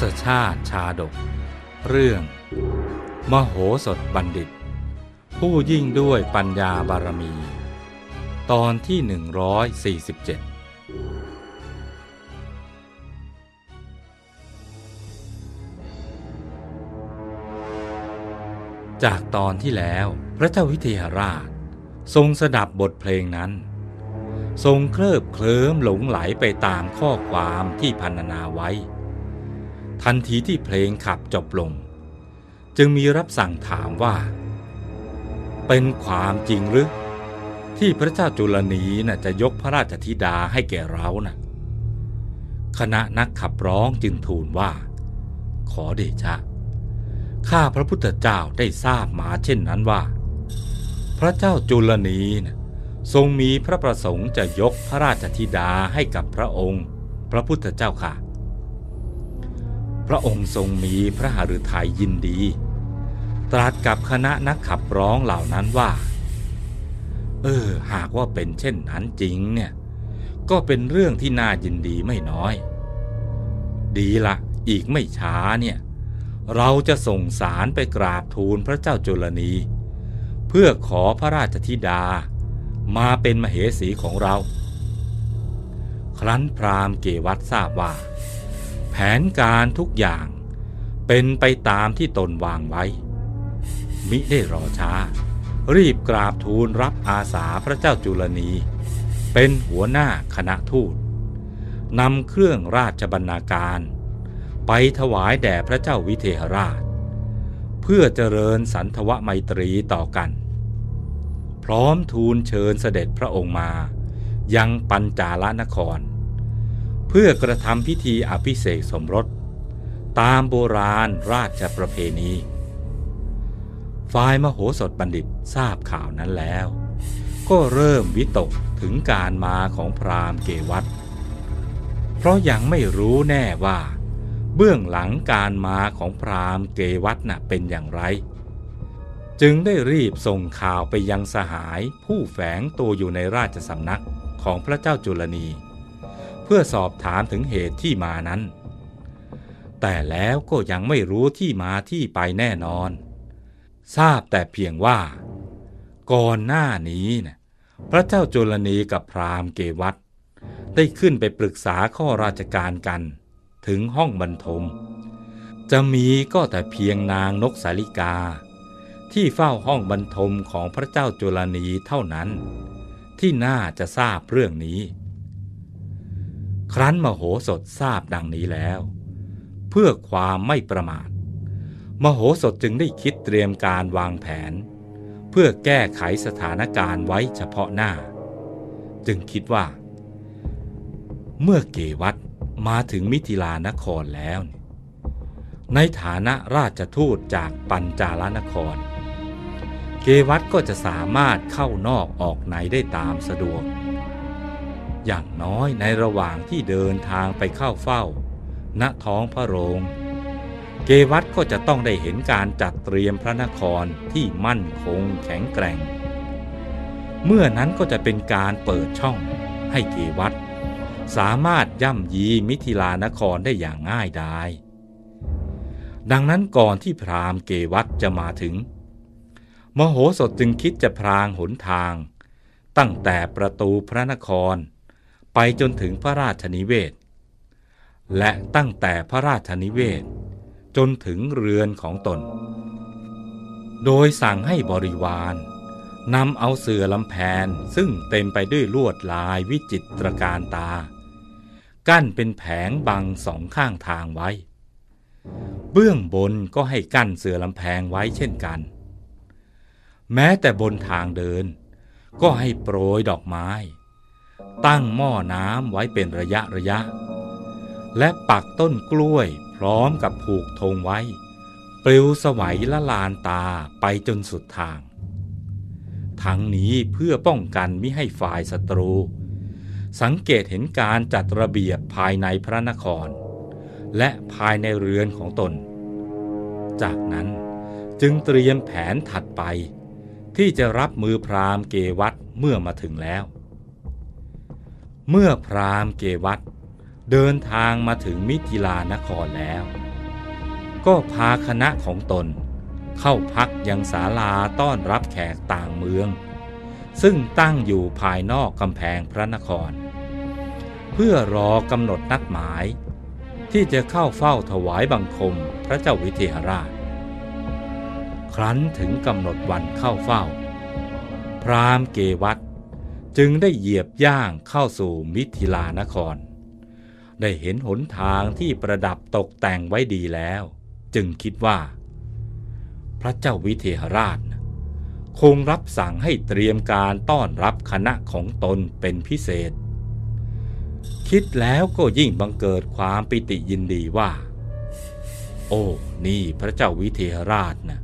ศชาติชาดก เรื่อง มโหสถบัณฑิต ผู้ยิ่งด้วยปัญญาบารมี ตอนที่ 147 จากตอนที่แล้วพระเจ้าวิเทหราช ทรงสดับบทเพลงนั้น ทรงเคลิบเคลิ้มหลงไหลไปตามข้อความที่พันนาไว้ ทันทีที่เพลงขับจบลง จึงมีรับสั่งถามว่า เป็นความจริงหรือ ที่พระเจ้าจุลนีน่ะจะยกพระราชธิดาให้แก่เรานะ่ะคณะนักขับร้องจึงทูลว่า ขอเดชะ ข้าพระพุทธเจ้าได้ทราบมาเช่นนั้นว่า พระเจ้าจุลนีนะทรงมีพระประสงค์จะยกพระราชธิดาให้กับพระองค์ พระพุทธเจ้าค่ะ พระองค์ทรงมีพระหฤทัยยินดี ตรัสกับคณะนักขับร้องเหล่านั้นว่า เออ หากว่าเป็นเช่นนั้นจริงเนี่ย ก็เป็นเรื่องที่น่ายินดีไม่น้อย ดีละอีกไม่ช้าเนี่ย เราจะส่งสารไปกราบทูลพระเจ้าจุลนี เพื่อขอพระราชธิดา มาเป็นมเหสีของเรา ครั้นพราหมณ์เกวัตทราบว่า นการทุกอย่างเป็นไปตามที่ตนวางไว้ มิได้รอช้า รีบกราบทูลรับอาสาพระเจ้าจุลนี เป็นหัวหน้าคณะทูตนำเครื่องราชบรรณาการ ไปถวายแด่พระเจ้าวิเทหราช เพื่อเจริญสันทวไมตรีต่อกัน พร้อมทูลเชิญเสด็จพระองค์มา ยังปัญจาลนคร เพื่อกระทำพิธีอภิเษกสมรส ตามโบราณราชประเพณี ฝ่ายมโหสถบัณฑิตทราบข่าวนั้นแล้ว ก็เริ่มวิตกถึงการมาของพราหมณ์เกวัตเพราะยังไม่รู้แน่ว่า เบื้องหลังการมาของพราหมณ์เกวัตน่ะเป็นอย่างไร จึงได้รีบส่งข่าวไปยังสหายผู้แฝงตัวอยู่ในราชสำนักของพระเจ้าจุลนี พื่อสอบถามถึงเหตุที่มานั้น แต่แล้วก็ยังไม่รู้ที่มาที่ไปแน่นอน ทราบแต่เพียงว่า ก่อนหน้านี้นะพระเจ้าจุลนีกับพราหมณ์เกวัตได้ขึ้นไปปรึกษาข้อราชการกันถึงห้องบรรทม จะมีก็แต่เพียงนางนกสาลิกา ที่เฝ้าห้องบรรทมของพระเจ้าจุลนีเท่านั้น ที่น่าจะทราบเรื่องนี้ ครั้นมโหสถทราบดังนี้แล้ว เพื่อความไม่ประมาท มโหสถจึงได้คิดเตรียมการวางแผน เพื่อแก้ไขสถานการณ์ไว้เฉพาะหน้า จึงคิดว่า เมื่อเกวัตมาถึงมิถิลานครแล้ว ในฐานะราชทูตจากปัญจาลนคร เกวัตก็จะสามารถเข้านอกออกในได้ตามสะดวก อย่างน้อยในระหว่างที่เดินทางไปเข้าเฝ้า ณท้องพระโรง เกวัตก็จะต้องได้เห็นการจัดเตรียมพระนครที่มั่นคงแข็งแกร่ง เมื่อนั้นก็จะเป็นการเปิดช่องให้เกวัตสามารถย่ำยีมิถิลานครได้อย่างง่ายดายดังนั้นก่อนที่พราหมณ์เกวัตจะมาถึง มโหสถจึงคิดจะพรางหนทาง ตั้งแต่ประตูพระนคร ไปจนถึงพระราชนิเวศ และตั้งแต่พระราชนิเวศ จนถึงเรือนของตน โดยสั่งให้บริวารนำเอาเสือลำแพนซึ่งเต็มไปด้วยลวดลายวิจิตรการตา กั้นเป็นแผงบังสองข้างทางไว้ เบื้องบนก็ให้กั้นเสือลำแพงไว้เช่นกัน แม้แต่บนทางเดิน ก็ให้โปรยดอกไม้ ตั้งหม้อน้ำไว้เป็นระยะระยะ และปักต้นกล้วยพร้อมกับผูกธงไว้ ปลิวสวัยละลานตาไปจนสุดทาง ทั้งนี้เพื่อป้องกันมิให้ฝ่ายศัตรู สังเกตเห็นการจัดระเบียบภายในพระนคร และภายในเรือนของตน จากนั้นจึงเตรียมแผนถัดไป ที่จะรับมือพราหมณ์เกวัตเมื่อมาถึงแล้ว เมื่อพราหมณ์เกวัตเดินทางมาถึงมิถิลานครแล้ว ก็พาคณะของตนเข้าพักยังศาลาต้อนรับแขกต่างเมือง ซึ่งตั้งอยู่ภายนอกกำแพงพระนคร เพื่อรอกำหนดนัดหมาย ที่จะเข้าเฝ้าถวายบังคมพระเจ้าวิเทหราช ครั้นถึงกำหนดวันเข้าเฝ้า พราหมณ์เกวัต จึงได้เหยียบย่างเข้าสู่มิถิลานคร ได้เห็นหนทางที่ประดับตกแต่งไว้ดีแล้ว จึงคิดว่า พระเจ้าวิเทหราช คงรับสั่งให้เตรียมการต้อนรับคณะของตนเป็นพิเศษ คิดแล้วก็ยิ่งบังเกิดความปิติยินดีว่า โอ้นี่พระเจ้าวิเทหราชนะ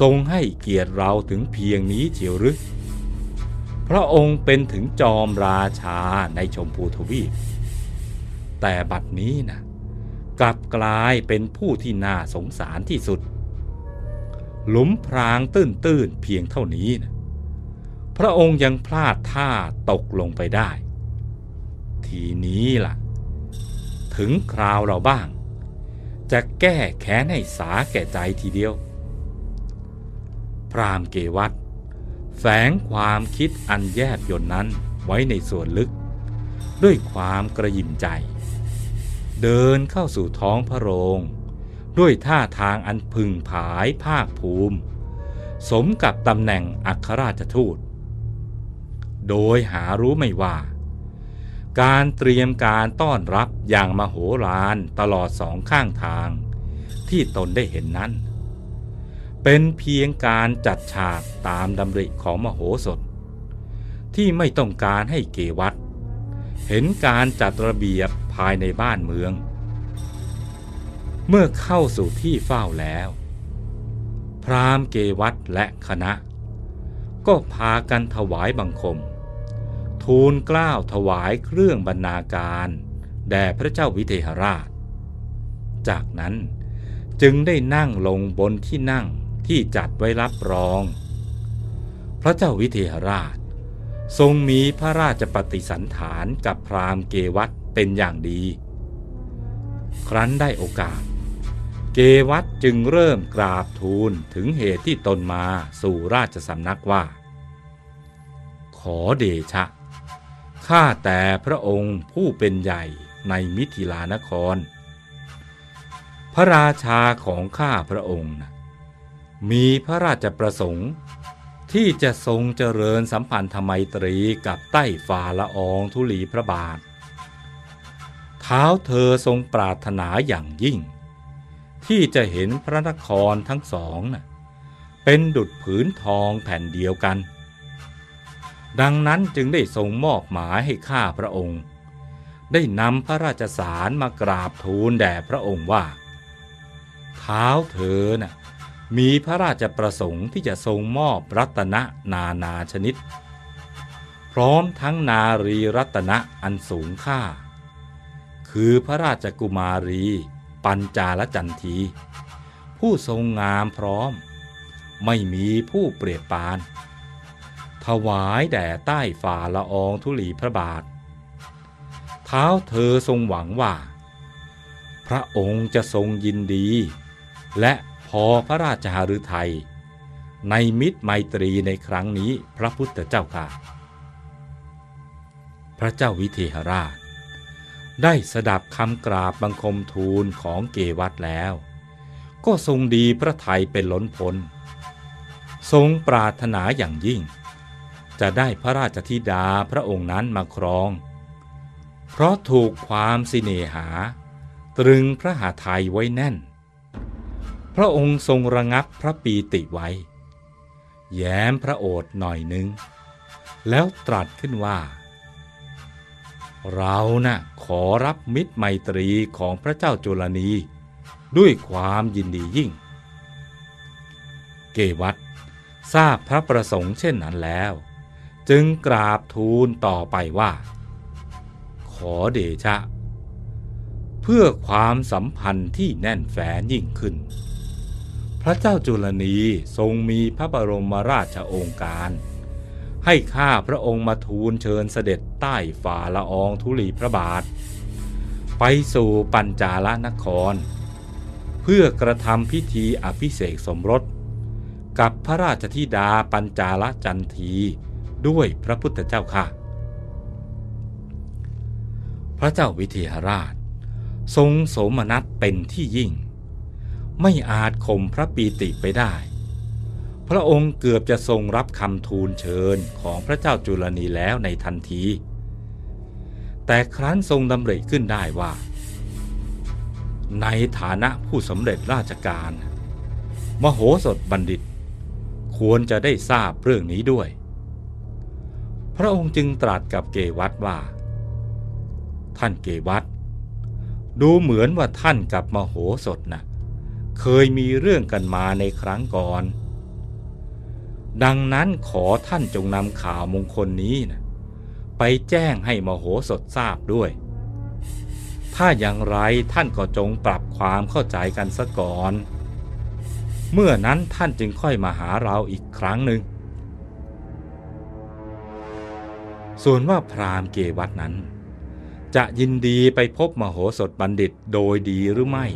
ทรงให้เกียรติเราถึงเพียงนี้เฉียวหรือ พระองค์เป็นถึงจอมราชาในชมพูทวีป แต่บัดนี้นะกลับกลายเป็นผู้ที่น่าสงสารที่สุด หลุมพรางตื้นๆเพียงเท่านี้นะพระองค์ยังพลาดท่าตกลงไปได้ ทีนี้ล่ะ ถึงคราวเราบ้าง จะแก้แค้นให้สาแก่ใจทีเดียว พรามเกวัต แฝงความคิดอันแยบยนนั้นไว้ในส่วนลึก ด้วยความกระยิมใจ เดินเข้าสู่ท้องพระโรง ด้วยท่าทางอันพึงผายภาคภูมิ สมกับตำแหน่งอัครราชทูต โดยหารู้ไม่ว่า การเตรียมการต้อนรับอย่างมโหฬารตลอดสองข้างทาง ที่ตนได้เห็นนั้น เป็นเพียงการจัดฉากตามดำริของมโหสถ ที่ไม่ต้องการให้เกวัตเห็นการจัดระเบียบภายในบ้านเมือง เมื่อเข้าสู่ที่เฝ้าแล้ว พราหมณ์เกวัตและคณะ ก็พากันถวายบังคม ทูลกล้าวถวายเครื่องบรรณาการ แด่พระเจ้าวิเทหราช จากนั้นจึงได้นั่งลงบนที่นั่ง ที่จัดไว้รับรอง พระเจ้าวิเทหราช ทรงมีพระราชปฏิสันฐานกับพราหมณ์เกวัตเป็นอย่างดี ครั้นได้โอกาส เกวัตจึงเริ่มกราบทูลถึงเหตุที่ตนมาสู่ราชสำนักว่า ขอเดชะ ข้าแต่พระองค์ผู้เป็นใหญ่ในมิถิลานคร พระราชาของข้าพระองค์นะ มีพระราชประสงค์ ที่จะทรงเจริญสัมพันธไมตรีกับใต้ฝ่าละอองธุลีพระบาท เท้าเธอทรงปรารถนาอย่างยิ่ง ที่จะเห็นพระนครทั้งสองนะเป็นดุดผืนทองแผ่นเดียวกัน ดังนั้นจึงได้ทรงมอบหมายให้ข้าพระองค์ ได้นำพระราชสารมากราบทูลแด่พระองค์ว่า เท้าเธอนะ่ะ มีพระราชประสงค์ที่จะทรงมอบรัตนะนานาชนิด พร้อมทั้งนารีรัตนะอันสูงค่า คือพระราชกุมารี ปัญจาลจันที ผู้ทรงงามพร้อม ไม่มีผู้เปรียบปาน ถวายแด่ใต้ฝ่าละอองธุลีพระบาท เท้าเธอทรงหวังว่า พระองค์จะทรงยินดี และ พอพระราชหฤทัยในมิตรไมตรีในครั้งนี้พระพุทธเจ้าค่ะ พระเจ้าวิเทหราช ได้สดับคำกราบบังคมทูลของเกวัตแล้ว ก็ทรงดีพระไทยเป็นล้นพ้น ทรงปรารถนาอย่างยิ่ง จะได้พระราชธิดาพระองค์นั้นมาครอง เพราะถูกความสิเนหา ตรึงพระหาไทยไว้แน่น พระองค์ทรงระงับพระปีติไว้ แย้มพระโอษฐ์หน่อยนึง แล้วตรัสขึ้นว่า เรานะ่ะขอรับมิตรไมตรีของพระเจ้าจุลนีด้วยความยินดียิ่ง เกวัตทราบพระประสงค์เช่นนั้นแล้ว จึงกราบทูลต่อไปว่า ขอเดชะ เพื่อความสัมพันธ์ที่แน่นแฟ้นยิ่งขึ้น ระเจ้าจุลนีทรงมีพระบรมราชโองการ ให้ข้าพระองค์มาทูลเชิญเสด็จใต้ฝ่าละอองธุลีพระบาท ไปสู่ปัญจาลนคร เพื่อกระทำพิธีอภิเษกสมรส กับพระราชธิดาปัญจาลจันทีด้วยพระพุทธเจ้าค่ะ พระเจ้าวิเทหราช ทรงโสมนัสเป็นที่ยิ่ง ไม่อาจข่มพระปีติไปได้ พระองค์เกือบจะทรงรับคำทูลเชิญของพระเจ้าจุลนีแล้วในทันที แต่ครั้นทรงดำริขึ้นได้ว่า ในฐานะผู้สำเร็จราชการ มโหสถบัณฑิต ควรจะได้ทราบเรื่องนี้ด้วย พระองค์จึงตรัสกับเกวัตว่า ท่านเกวัตดูเหมือนว่าท่านกับมโหสถนะ เคยมีเรื่องกันมาในครั้งก่อน ดังนั้นขอท่านจงนำข่าวมงคลนี้นะไปแจ้งให้มโหสถทราบด้วย ถ้าอย่างไรท่านก็จงปรับความเข้าใจกันซะก่อน เมื่อนั้นท่านจึงค่อยมาหาเราอีกครั้งหนึ่ง ส่วนว่าพราหมณ์เกวัตนั้น จะยินดีไปพบมโหสถบัณฑิตโดยดีหรือไม่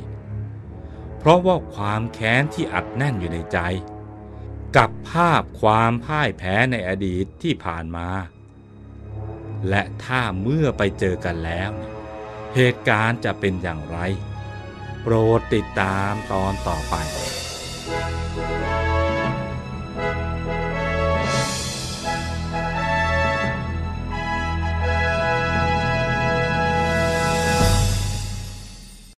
เพราะว่าความแค้นที่อัดแน่นอยู่ในใจ กับภาพความพ่ายแพ้ในอดีตที่ผ่านมา และถ้าเมื่อไปเจอกันแล้ว เหตุการณ์จะเป็นอย่างไร โปรดติดตามตอนต่อไป